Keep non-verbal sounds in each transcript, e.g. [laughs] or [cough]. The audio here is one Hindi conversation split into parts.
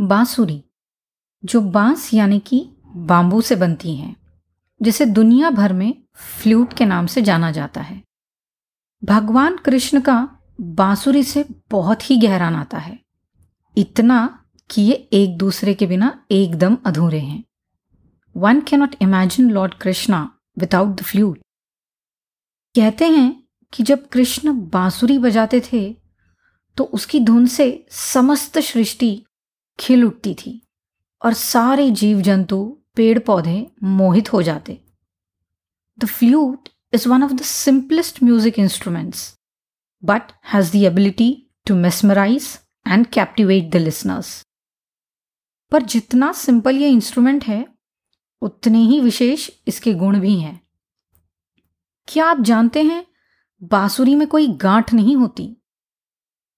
बांसुरी, जो बाँस यानी कि बांबू से बनती हैं, जिसे दुनिया भर में फ्लूट के नाम से जाना जाता है। भगवान कृष्ण का बांसुरी से बहुत ही गहरा नाता है। इतना कि ये एक दूसरे के बिना एकदम अधूरे हैं। One cannot imagine lord Krishna without the flute कहते हैं कि जब कृष्ण बांसुरी बजाते थे तो उसकी धुन से समस्त सृष्टि खिल उठती थी और सारे जीव जंतु पेड़ पौधे मोहित हो जाते। The flute is one of the simplest music instruments but has the ability to mesmerise and captivate the listeners पर जितना सिंपल ये इंस्ट्रूमेंट है, उतने ही विशेष इसके गुण भी हैं। क्या आप जानते हैं, बांसुरी में कोई गांठ नहीं होती?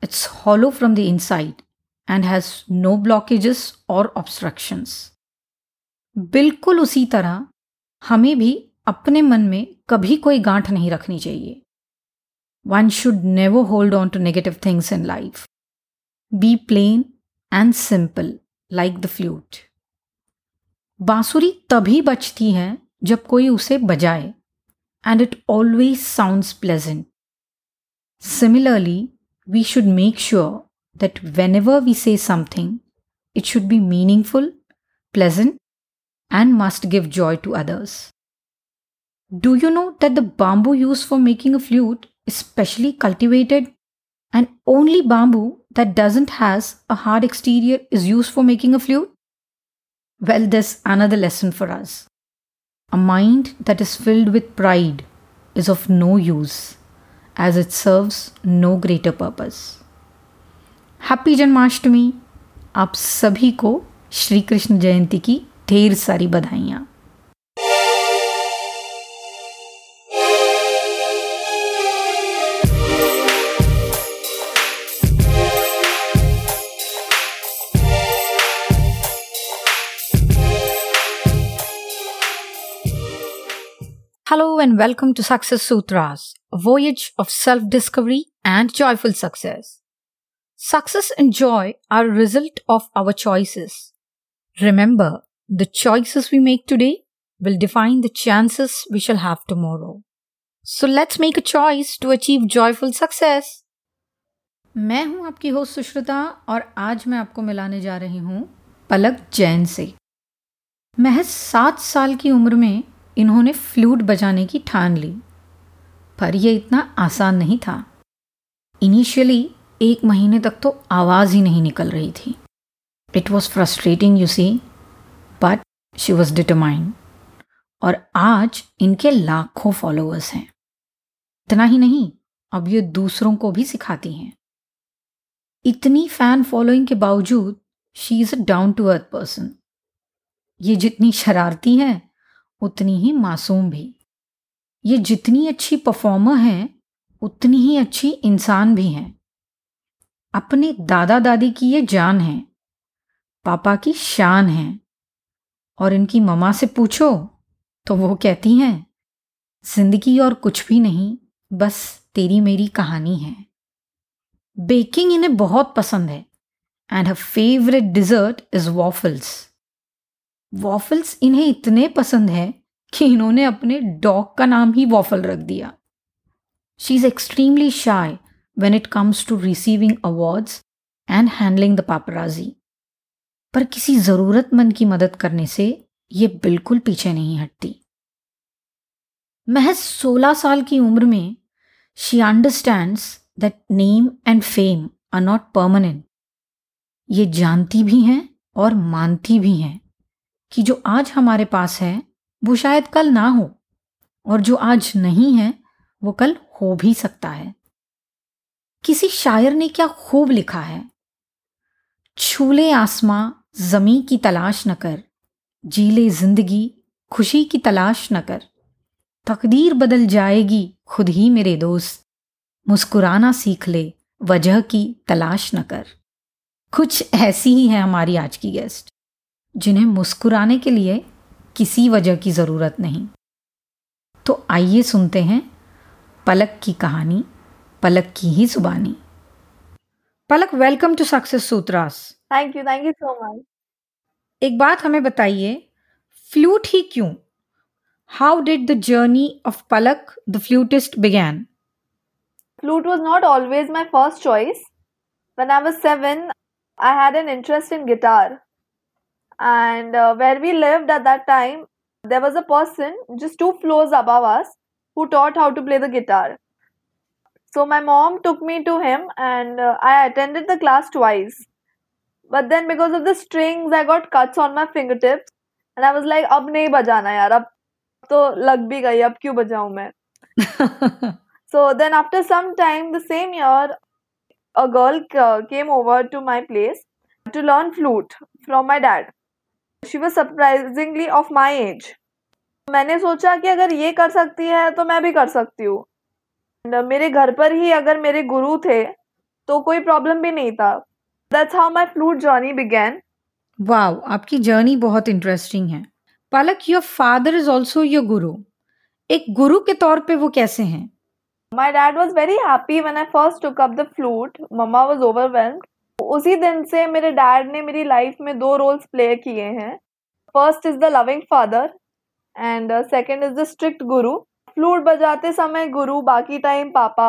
It's hollow from the inside and has no blockages or obstructions बिल्कुल उसी तरह हमें भी अपने मन में कभी कोई गांठ नहीं रखनी चाहिए। One should never hold on to negative things in life be plain and simple like the flute बांसुरी तभी बचती है जब कोई उसे बजाए and it always sounds pleasant. Similarly, we should make sure that whenever we say something, it should be meaningful, pleasant, and must give joy to others. Do you know that the bamboo used for making a flute is specially cultivated and only bamboo that doesn't has a hard exterior is used for making a flute? Well, there's another lesson for us. A mind that is filled with pride is of no use as it serves no greater purpose. Happy Janmashtami आप सभी को श्री कृष्ण जयंती की ढेर सारी बधाइयाँ Hello and welcome to Success Sutras, a voyage of self discovery and joyful success. Success and joy are a result of our choices. Remember, the choices we make today will define the chances we shall have tomorrow. So let's make a choice to achieve joyful success. मैं हूँ आपकी होस्ट सुश्रुता और आज मैं आपको मिलाने जा रही हूँ पलक जैन से महज सात साल की उम्र में इन्होंने फ्लूट बजाने की ठान ली पर यह इतना आसान नहीं था इनिशियली एक महीने तक तो आवाज़ ही नहीं निकल रही थी। It was frustrating you see but she was determined और आज इनके लाखों फॉलोअर्स हैं। इतना ही नहीं, अब ये दूसरों को भी सिखाती हैं। इतनी फ़ैन फॉलोइंग के बावजूद she is a down to earth person ये जितनी शरारती है, उतनी ही मासूम भी। ये जितनी अच्छी परफॉर्मर हैं, उतनी ही अच्छी इंसान भी हैं। अपने दादा दादी की ये जान है, पापा की शान है, और इनकी ममा से पूछो तो वो कहती हैं, ज़िंदगी और कुछ भी नहीं, बस तेरी मेरी कहानी है। बेकिंग इन्हें बहुत पसंद है and her favourite dessert is waffles waffles इन्हें इतने पसंद है कि इन्होंने अपने डॉग का नाम ही वॉफल रख दिया। She is extremely shy when it comes to receiving awards and handling the paparazzi पर किसी ज़रूरतमंद की मदद करने से ये बिल्कुल पीछे नहीं हटती। महज 16 साल की उम्र में she understands that name and fame are not permanent ये जानती भी हैं और मानती भी हैं कि जो आज हमारे पास है, वो शायद कल ना हो और जो आज नहीं है, वो कल हो भी सकता है। किसी शायर ने क्या खूब लिखा है? छूले आसमां, जमी की तलाश न कर। जीले ज़िंदगी, खुशी की तलाश न कर। तकदीर बदल जाएगी खुद ही मेरे दोस्त। मुस्कुराना सीख ले, वजह की तलाश न कर। कुछ ऐसी ही है हमारी आज की गेस्ट जिन्हें मुस्कुराने के लिए किसी वजह की ज़रूरत नहीं। तो आइए सुनते हैं पलक की कहानी। पलक की ही सुबानी Palak welcome to success Sutras thank you thank you so much एक बात हमें बताइए फ्लूट ही क्यों? How did the journey of Palak the flutist began flute was not always my first choice one I was seven I had an interest in guitar and where we live at that time there was a person just two floors above us who taught how to play the guitar so my mom took me to him and uh, i attended the class twice but then because of the strings i got cuts on my fingertips and i was like ab nahi bajana yaar ab to lag bhi gayi ab kyun bajaऊं मैं so then after some time the same year a girl came over to my place to learn flute from my dad she was surprisingly of my age मैंने सोचा कि अगर ये कर सकती है तो मैं भी कर सकती हूँ मेरे घर पर ही अगर मेरे गुरु थे तो कोई प्रॉब्लम भी नहीं था। That's how my flute journey began wow आपकी जर्नी बहुत इंटरेस्टिंग है। Palak your father is also your guru एक गुरु के तौर पे वो कैसे हैं? My dad was very happy when I first took up the flute mamma was overwhelmed उसी दिन से मेरे डैड ने मेरी लाइफ में दो रोल्स प्ले किए हैं। First is the loving father and second is the strict guru flute बजाते समय गुरु, बाकी टाइम पापा।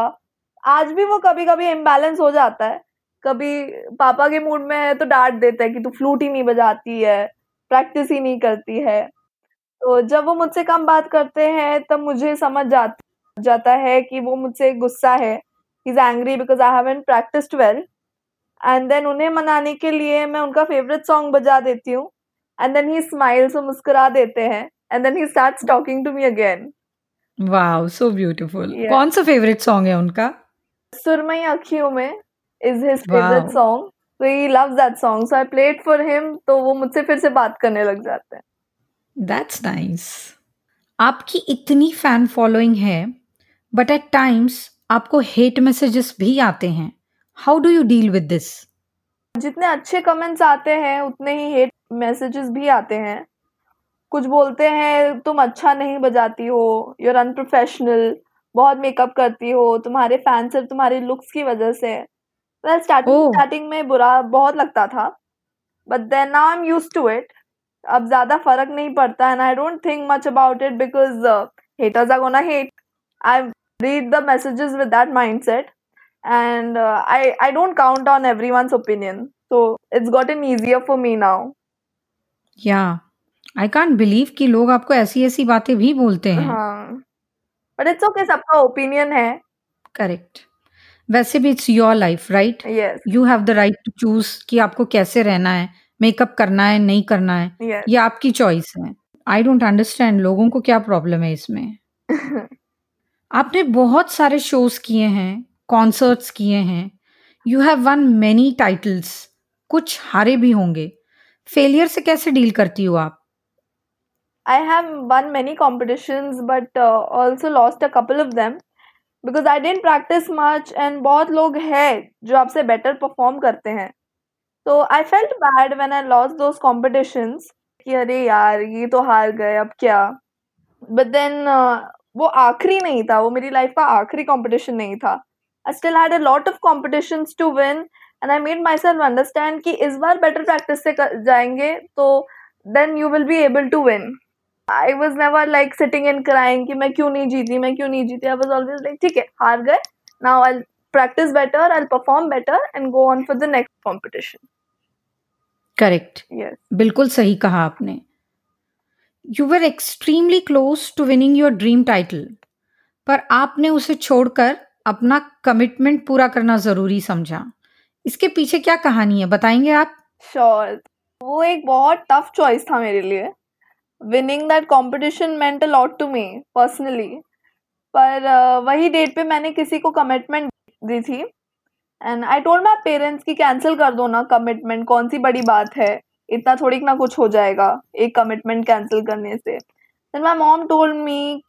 आज भी वो कभी कभी इम्बैलेंस हो जाता है। कभी पापा के मूड में है तो डांट देता है कि तू फ्लूट ही नहीं बजाती है प्रैक्टिस ही नहीं करती है। तो जब वो मुझसे कम बात करते हैं, तब मुझे समझ जाता है कि वो मुझसे गुस्सा है। Is angry because I haven't practised well and then उन्हें मनाने के लिए मैं उनका फेवरेट सॉन्ग बजा देती हूँ। एंड देन ही स्माइल्स वो मुस्कुरा देते हैं। And then he starts talking to me again wow so beautiful कौन सा फेवरेट सॉन्ग है उनका? सुरमई अखियों में इज़ हिज फेवरेट सॉन्ग तो he loves that song so I played for him तो वो मुझसे फिर से बात करने लग जाते हैं। दैट्स नाइस आपकी इतनी फ़ैन फॉलोइंग है बट एट टाइम्स आपको हेट मैसेजेस भी आते हैं। How do you deal with this जितने अच्छे कमेंट्स आते हैं उतने ही हेट मैसेजेस भी आते हैं। कुछ बोलते हैं तुम अच्छा नहीं बजाती हो यूर अनप्रोफेशनल बहुत मेकअप करती हो तुम्हारे फ़ैन सिर्फ़ तुम्हारे लुक्स की वजह से। वेल स्टार्टिंग स्टार्टिंग में बुरा बहुत लगता था but then now I am used to it अब ज़्यादा फ़र्क नहीं पड़ता and I don't think much about it because haters are gonna hate I read the messages with that mindset and I i i don't count on everyone's opinion. So it's gotten easier for me now. Yeah. I can't believe कि लोग आपको ऐसी ऐसी बातें भी बोलते हैं। हाँ। बट इट्स ओके सबका ओपिनियन है। करेक्ट वैसे भी it's your life right yes you have the right to choose कि आपको कैसे रहना है मेकअप करना है नहीं करना है। Yes. ये आपकी चॉइस है। आई डोंट अंडरस्टैंड लोगों को क्या प्रॉब्लम है इसमें। [laughs] आपने बहुत सारे शोज़ किए हैं कॉन्सर्ट्स किए हैं। You have won many titles कुछ हारे भी होंगे। फेलियर से कैसे डील करती हो आप? I have won many competitions, but uh, also lost a couple of them because I didn't practice much and बहुत लोग हैं जो आपसे better perform करते हैं तो I felt bad when I lost those competitions कि अरे यार ये तो हार गए अब क्या but then uh, वो आखिरी नहीं था वो मेरी लाइफ का आखिरी कंपटीशन नहीं था I still had a lot of competitions to win and I made myself understand कि इस बार better practice से जाएँगे तो then you will be able to win I was never like sitting and crying कि मैं क्यों नहीं जीती मैं क्यों नहीं जीती? आई वॉज़ ऑलवेज लाइक ठीक है हार गए now I practise better I perform better and go on for the next competition correct बिल्कुल सही कहा आपने। You were extremely close to winning your dream title पर आपने उसे छोड़कर अपना कमिटमेंट पूरा करना ज़रूरी समझा। इसके पीछे क्या कहानी है बताएँगे आप? Sure sure. वो एक बहुत टफ चॉइस था मेरे लिए। Winning that competition meant a lot to me personally पर uh, वही डेट पे मैंने किसी को कमिटमेंट दी थी। And I told my parents कि कैंसिल कर दो ना कमिटमेंट कौन सी बड़ी बात है? इतना थोड़ी ना कुछ हो जाएगा एक कमिटमेंट कैंसिल करने से। Then my mom told me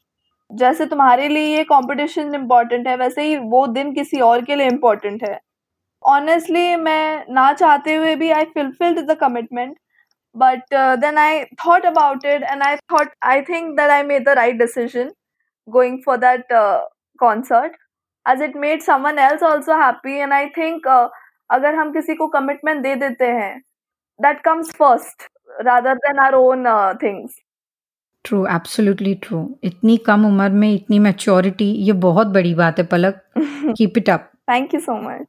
जैसे तुम्हारे लिए ये कॉम्पिटिशन इंपॉर्टेंट है वैसे ही वो दिन किसी और के लिए इम्पोर्टेंट है। ऑनेस्टली मैं ना चाहते हुए भी I fulfilled the commitment but uh, then i thought about it and i thought i think that i made the right decision going for that uh, concert as it made someone else also happy and i think uh, अगर हम किसी को कमिटमेंट दे देते हैं that comes first rather than our own things true absolutely true इतनी कम उम्र में इतनी मैच्योरिटी ये बहुत बड़ी बात है Palak keep it up thank you so much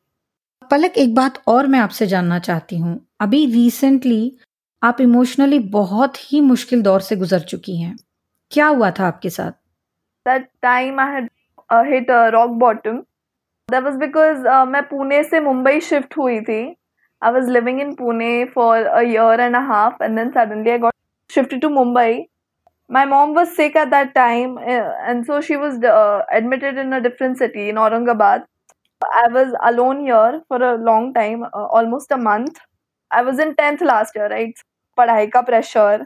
Palak एक बात और मैं आपसे जानना चाहती हूँ अभी रिसेंटली आप इमोशनली बहुत ही मुश्किल दौर से गुजर चुकी हैं। क्या हुआ था आपके साथ? That time I rock bottom that was because मैं पुणे से मुंबई शिफ्ट हुई थी। I was living in Pune for a year and a half and then suddenly I got shifted to Mumbai. Mom was sick at that time uh, and so she was uh, admitted in a different city in aurangabad. I was alone a long time uh, almost a month. I was in tenth last year right पढ़ाई का pressure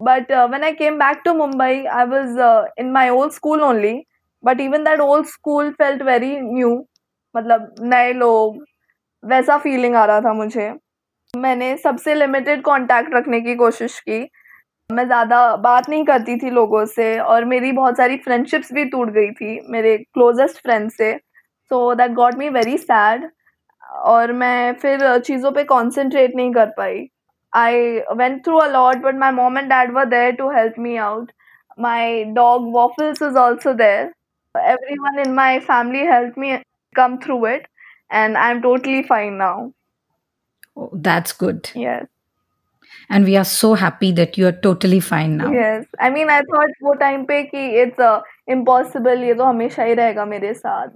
but when I came back to Mumbai I was in my old school only but even that old school felt very new मतलब नए लोग, वैसा फीलिंग आ रहा था मुझे। मैंने सबसे लिमिटेड कॉन्टैक्ट रखने की कोशिश की। मैं ज़्यादा बात नहीं करती थी लोगों से और मेरी बहुत सारी फ्रेंडशिप्स भी टूट गई थी मेरे क्लोजेस्ट फ्रेंड से। So that got me very sad और मैं फिर चीज़ों पे कंसंट्रेट नहीं कर पाई। I went through a lot but my mom and dad were there to help me out my dog Waffles is also there everyone in my family help me come through it and I am totally fine now that's good yes. And we are so happy that you are totally fine now. Yes. I mean i thought वो टाइम पे कि it's uh, impossible ये तो हमेशा ही रहेगा मेरे साथ।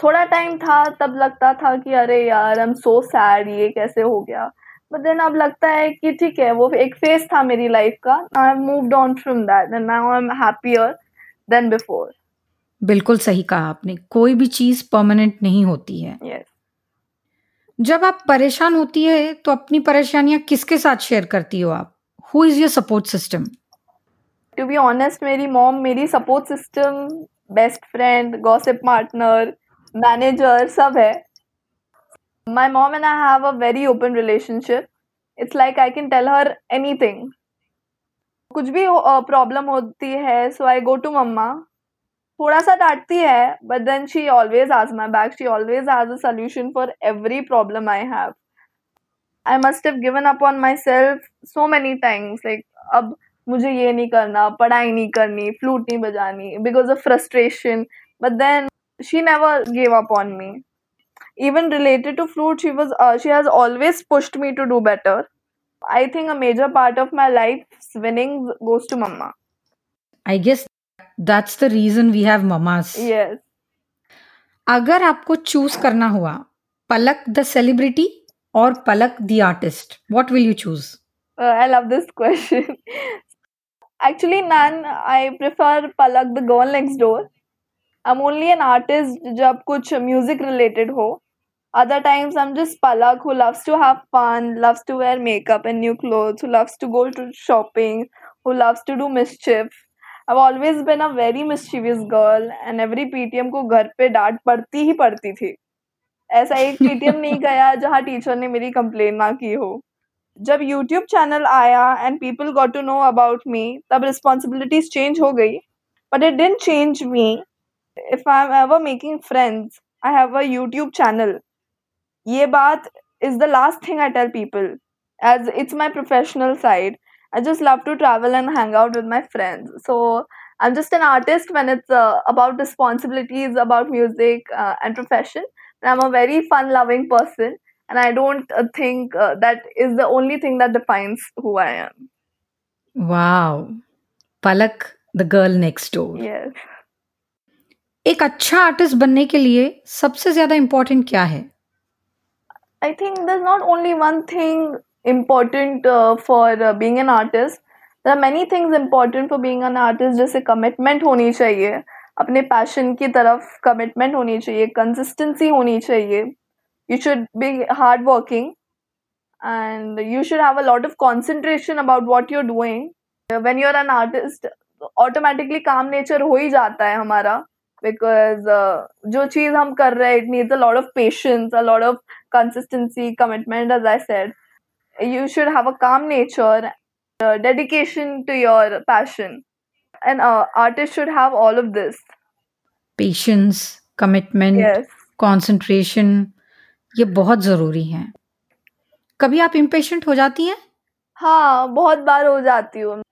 थोड़ा टाइम था तब लगता था कि अरे यार आई एम सो सैड ये कैसे हो गया? बट देन अब लगता है कि ठीक है वो एक फ़ेज़ था मेरी लाइफ का। I have moved on from that and now I am happier than before बिल्कुल सही कहा आपने। कोई भी चीज़ परमानेंट नहीं होती है। Yes. जब आप परेशान होती है तो अपनी परेशानियाँ किसके साथ शेयर करती हो आप? Who is your support system to be honest मेरी मॉम मेरी support system best friend gossip partner manager सब है। My mom and I have a very open relationship it's like I can tell her anything कुछ भी प्रॉब्लम होती है सो आई गो टू मम्मा थोड़ा सा डांटती है but then she always has my back she always has a solution for every problem I have I must have given up on myself so many times like अब मुझे ये नहीं करना, पढ़ाई नहीं करनी फ्लूट नहीं बजानी because of frustration but then she never give up on me even related to flute she was uh, she has always pushed me to do better i think a major part of my life's winnings goes to mama i guess that's the reason we have mamas yes अगर आपको चूज करना हुआ पलक द सेलिब्रिटी और Palak the artist what will you choose I love this question [laughs] actually none i prefer palak the girl next door I'm only an artist jab kuch music related ho other times i'm just palak who loves to have fun loves to wear makeup and new clothes who loves to go to shopping who loves to do mischief I've always been a very mischievous girl and every PTM को घर पे डांट पड़ती ही पड़ती थी ऐसा एक PTM नहीं गया जहाँ टीचर ने मेरी कंप्लेन ना की हो जब यूट्यूब चैनल आया and people got to know about me तब रिस्पॉन्सिबिलिटीज चेंज हो गई but it didn't change me if I'm ever making friends, I have a YouTube channel. Ye baat is the last thing I tell people, as it's my professional side. I just love to travel and hang out with my friends. So I'm just an artist when it's uh, about responsibilities, about music uh, and profession. And I'm a very fun-loving person, and I don't uh, think uh, that is the only thing that defines who I am. Wow, Palak, the girl next door. Yes. एक अच्छा आर्टिस्ट बनने के लिए सबसे ज़्यादा इम्पोर्टेंट क्या है? I think there not only one thing important for being an artist there are many things important for being an artist जैसे कमिटमेंट होनी चाहिए। अपने पैशन की तरफ़ कमिटमेंट होनी चाहिए। कंसिस्टेंसी होनी चाहिए। You should be hard working and you should have a lot of concentration about what you're doing when you are an artist automatically calm nature हो ही जाता है हमारा। बिकॉज़ जो चीज़ हम कर रहे हैं it needs a lot of patience a lot of consistency commitment as I said you should have a calm nature dedication to your passion and artist should have all of this patience commitment concentration ये बहुत ज़रूरी है। कभी आप इम्पेश हो जाती हैं? हाँ बहुत बार हो जाती हूँ।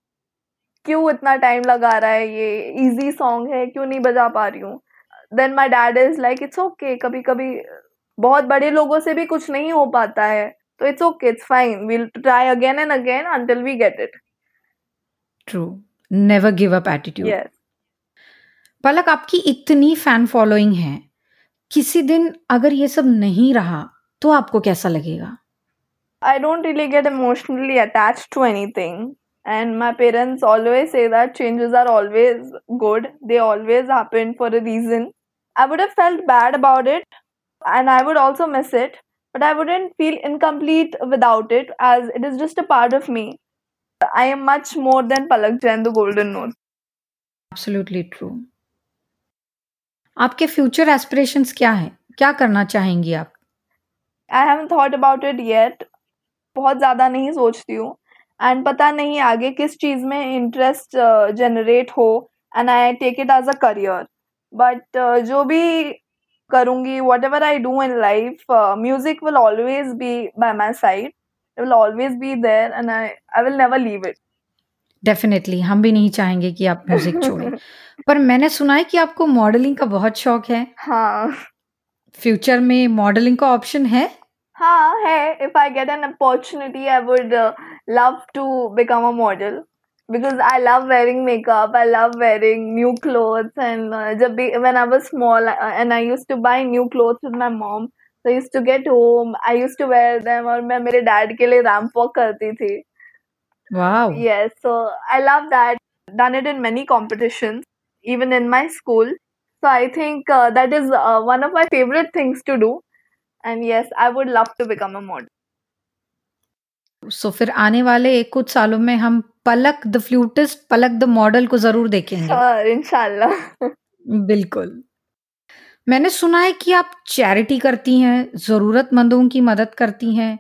क्यों इतना टाइम लगा रहा है ये? इजी सॉन्ग है क्यों नहीं बजा पा रही हूँ? Then my dad is like it's okay कभी कभी बहुत बड़े लोगों से भी कुछ नहीं हो पाता है तो it's okay it's fine we'll try again and again until we get it true never give up attitude yes Palak आपकी इतनी फ़ैन फॉलोइंग है किसी दिन अगर ये सब नहीं रहा तो आपको कैसा लगेगा? I don't really get emotionally attached to anything. And my parents always say that changes are always good, they always happen for a reason. I would have felt bad about it and I would also miss it, but I wouldn't feel incomplete without it as it is just a part of me. I am much more than Palak Jain, the golden note. Absolutely true आपके फ्यूचर एस्पिरेशंस क्या हैं क्या करना चाहेंगी आप I haven't thought about it yet. बहुत ज़्यादा नहीं सोचती हूँ एंड पता नहीं आगे किस चीज़ में इंटरेस्ट जनरेट हो and I take it as a career but जो भी करूँगी whatever I do in life music will always be by my side will always be there and I I will never leave it definitely हम भी नहीं चाहेंगे कि आप म्यूज़िक [laughs] छोड़ें। पर मैंने सुना है कि आपको मॉडलिंग का बहुत शौक है। हाँ। फ्यूचर में मॉडलिंग का ऑप्शन है? हाँ है. If I get an opportunity I would Love to become a model because I love wearing makeup. I love wearing new clothes, and uh, जब भी when I was small, uh, and I used to buy new clothes with my mom. So I used to get home. I used to wear them, और मैं मेरे dad के लिए ramp walk करती थी. Wow Yes, so I love that. Done it in many competitions, even in my school. So I think uh, that is uh, one of my favorite things to do. And yes, I would love to become a model. सो फिर आने वाले एक कुछ सालों में हम Palak the flutist Palak the model को ज़रूर देखेंगे। Sure, inshallah. बिल्कुल। मैंने सुना है कि आप चैरिटी करती हैं जरूरतमंदों की मदद करती हैं।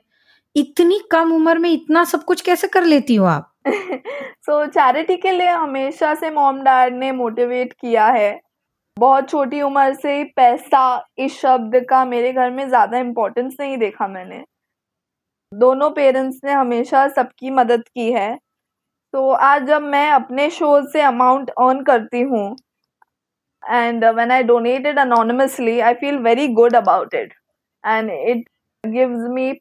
इतनी कम उम्र में इतना सब कुछ कैसे कर लेती हो आप? सो [laughs] so, चैरिटी के लिए हमेशा से मॉम डैड ने मोटिवेट किया है। बहुत छोटी उम्र से पैसा इस शब्द का मेरे घर में ज़्यादा इम्पोर्टेंस नहीं देखा मैंने। दोनों पेरेंट्स ने हमेशा सबकी मदद की है। तो आज जब मैं अपने शो से अमाउंट अर्न करती हूँ। And when I donated anonymously I feel very good about it and it gives me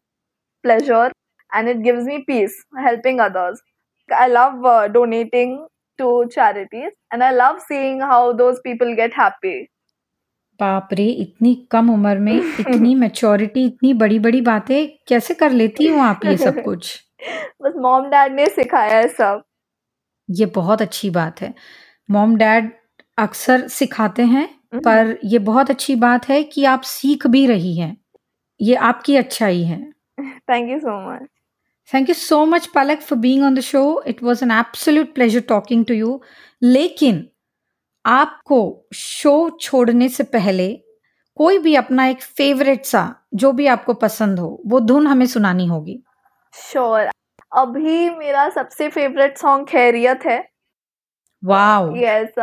pleasure and it gives me peace helping others I love donating to charities and I love seeing how those people get happy बाप रे इतनी कम उम्र में [laughs] इतनी मैच्योरिटी इतनी बड़ी बड़ी बातें कैसे कर लेती हो आप ये सब [laughs] कुछ? बस मॉम डैड ने सिखाया है सब। ये बहुत अच्छी बात है। मॉम डैड अक्सर सिखाते हैं पर ये बहुत अच्छी बात है कि आप सीख भी रही हैं। ये आपकी अच्छाई है। Thank you so much thank you so much Palak for being on the show it was an absolute pleasure talking to you लेकिन आपको शो छोड़ने से पहले कोई भी अपना एक फेवरेट सा जो भी आपको पसंद हो वो धुन हमें सुनानी होगी। श्योर अभी मेरा सबसे फेवरेट सॉन्ग खैरियत है। Wow yes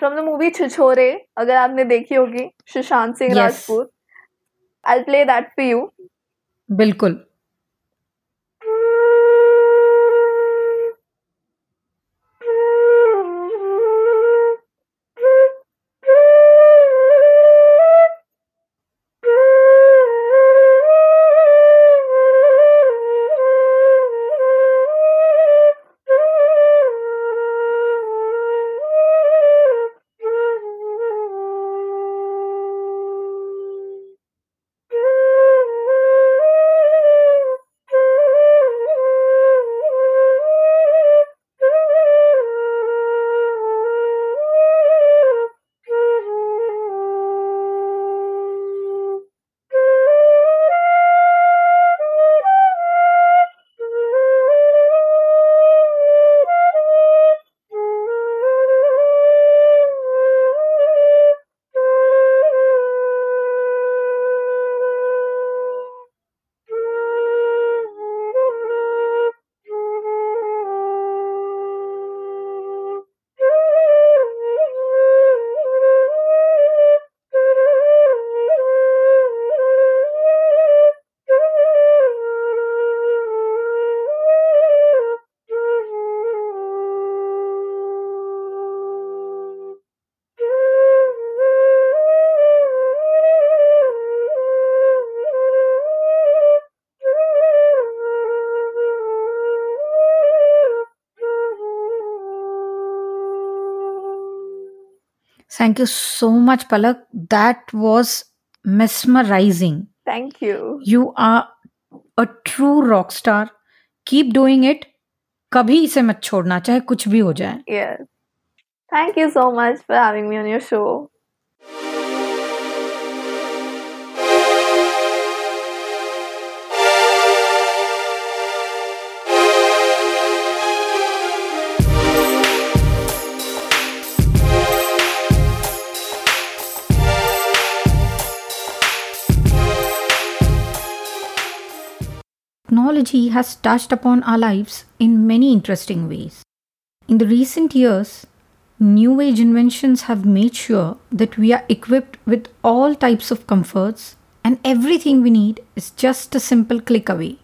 from the movie Chhichhore अगर आपने देखी होगी Sushant Singh Yes. Rajput. I play that for you बिल्कुल। Thank you so much Palak that was mesmerising thank you you are a true rock star keep doing it कभी इसे मत छोड़ना चाहे कुछ भी हो जाए। Thank you so much for having me on your show Technology has touched upon our lives in many interesting ways. In the recent years, new age inventions have made sure that we are equipped with all types of comforts and everything we need is just a simple click away.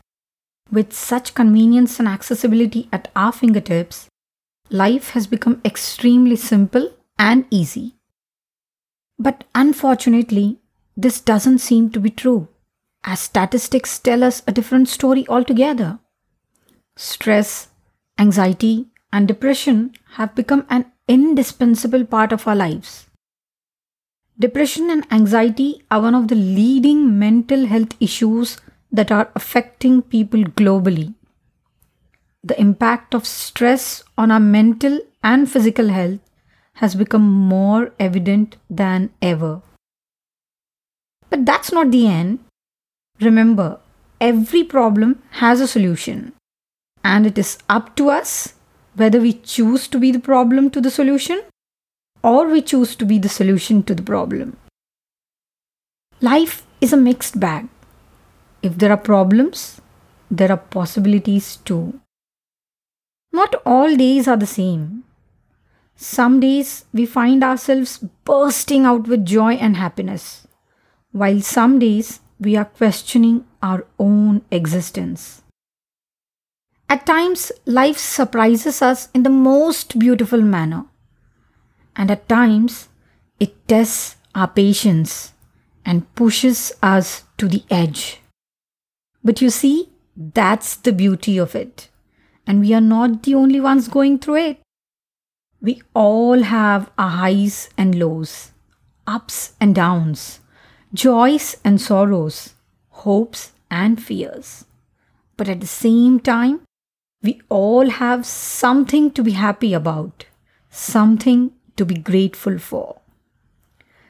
With such convenience and accessibility at our fingertips, life has become extremely simple and easy. But unfortunately, this doesn't seem to be true, as statistics tell us a different story altogether. Stress, anxiety, and depression have become an indispensable part of our lives. Depression and anxiety are one of the leading mental health issues that are affecting people globally. The impact of stress on our mental and physical health has become more evident than ever. But that's not the end. Remember, every problem has a solution, and it is up to us whether we choose to be the problem to the solution or we choose to be the solution to the problem. Life is a mixed bag. If there are problems, there are possibilities too. Not all days are the same. Some days we find ourselves bursting out with joy and happiness, while some days we are questioning our own existence. At times, life surprises us in the most beautiful manner, and at times, it tests our patience and pushes us to the edge. But you see, that's the beauty of it, and we are not the only ones going through it. We all have our highs and lows, ups and downs, joys and sorrows, hopes and fears. But at the same time, we all have something to be happy about, something to be grateful for.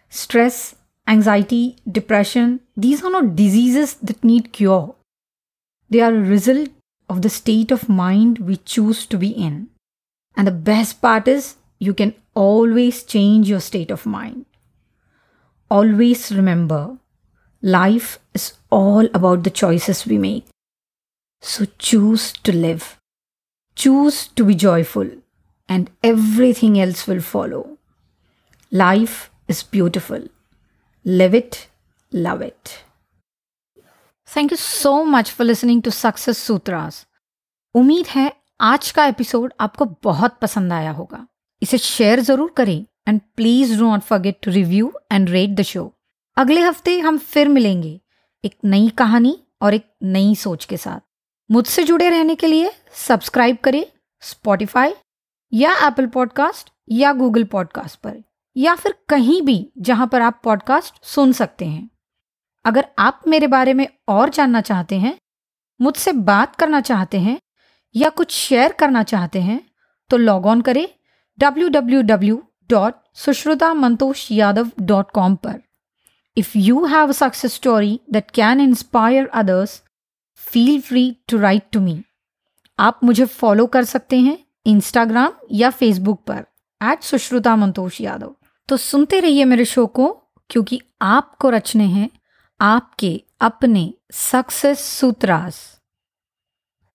Stress, anxiety, depression, these are not diseases that need cure. They are a result of the state of mind we choose to be in. And the best part is, you can always change your state of mind Always remember, life is all about the choices we make. So choose to live. Choose to be joyful, and everything else will follow. Life is beautiful. Live it, love it. Thank you so much for listening to Success Sutras. उम्मीद है आज का एपिसोड आपको बहुत पसंद आया होगा इसे शेयर जरूर करें and please do not forget to review and rate the show अगले हफ़्ते हम फिर मिलेंगे एक नई कहानी और एक नई सोच के साथ। मुझसे जुड़े रहने के लिए सब्सक्राइब करें स्पॉटिफाई या एप्पल पॉडकास्ट या गूगल पॉडकास्ट पर, या फिर कहीं भी जहाँ पर आप पॉडकास्ट सुन सकते हैं। अगर आप मेरे बारे में और जानना चाहते हैं, मुझसे बात करना चाहते हैं या कुछ शेयर करना चाहते हैं तो लॉग ऑन करें www.sushrutamantoshyadav.com पर। If you have a success story that can inspire others feel free to write to me आप मुझे फॉलो कर सकते हैं इंस्टाग्राम या फेसबुक पर एट सुश्रुता मंतोष यादव तो सुनते रहिए मेरे शो को, क्योंकि आपको रचने हैं आपके अपने सक्सेस सूत्रास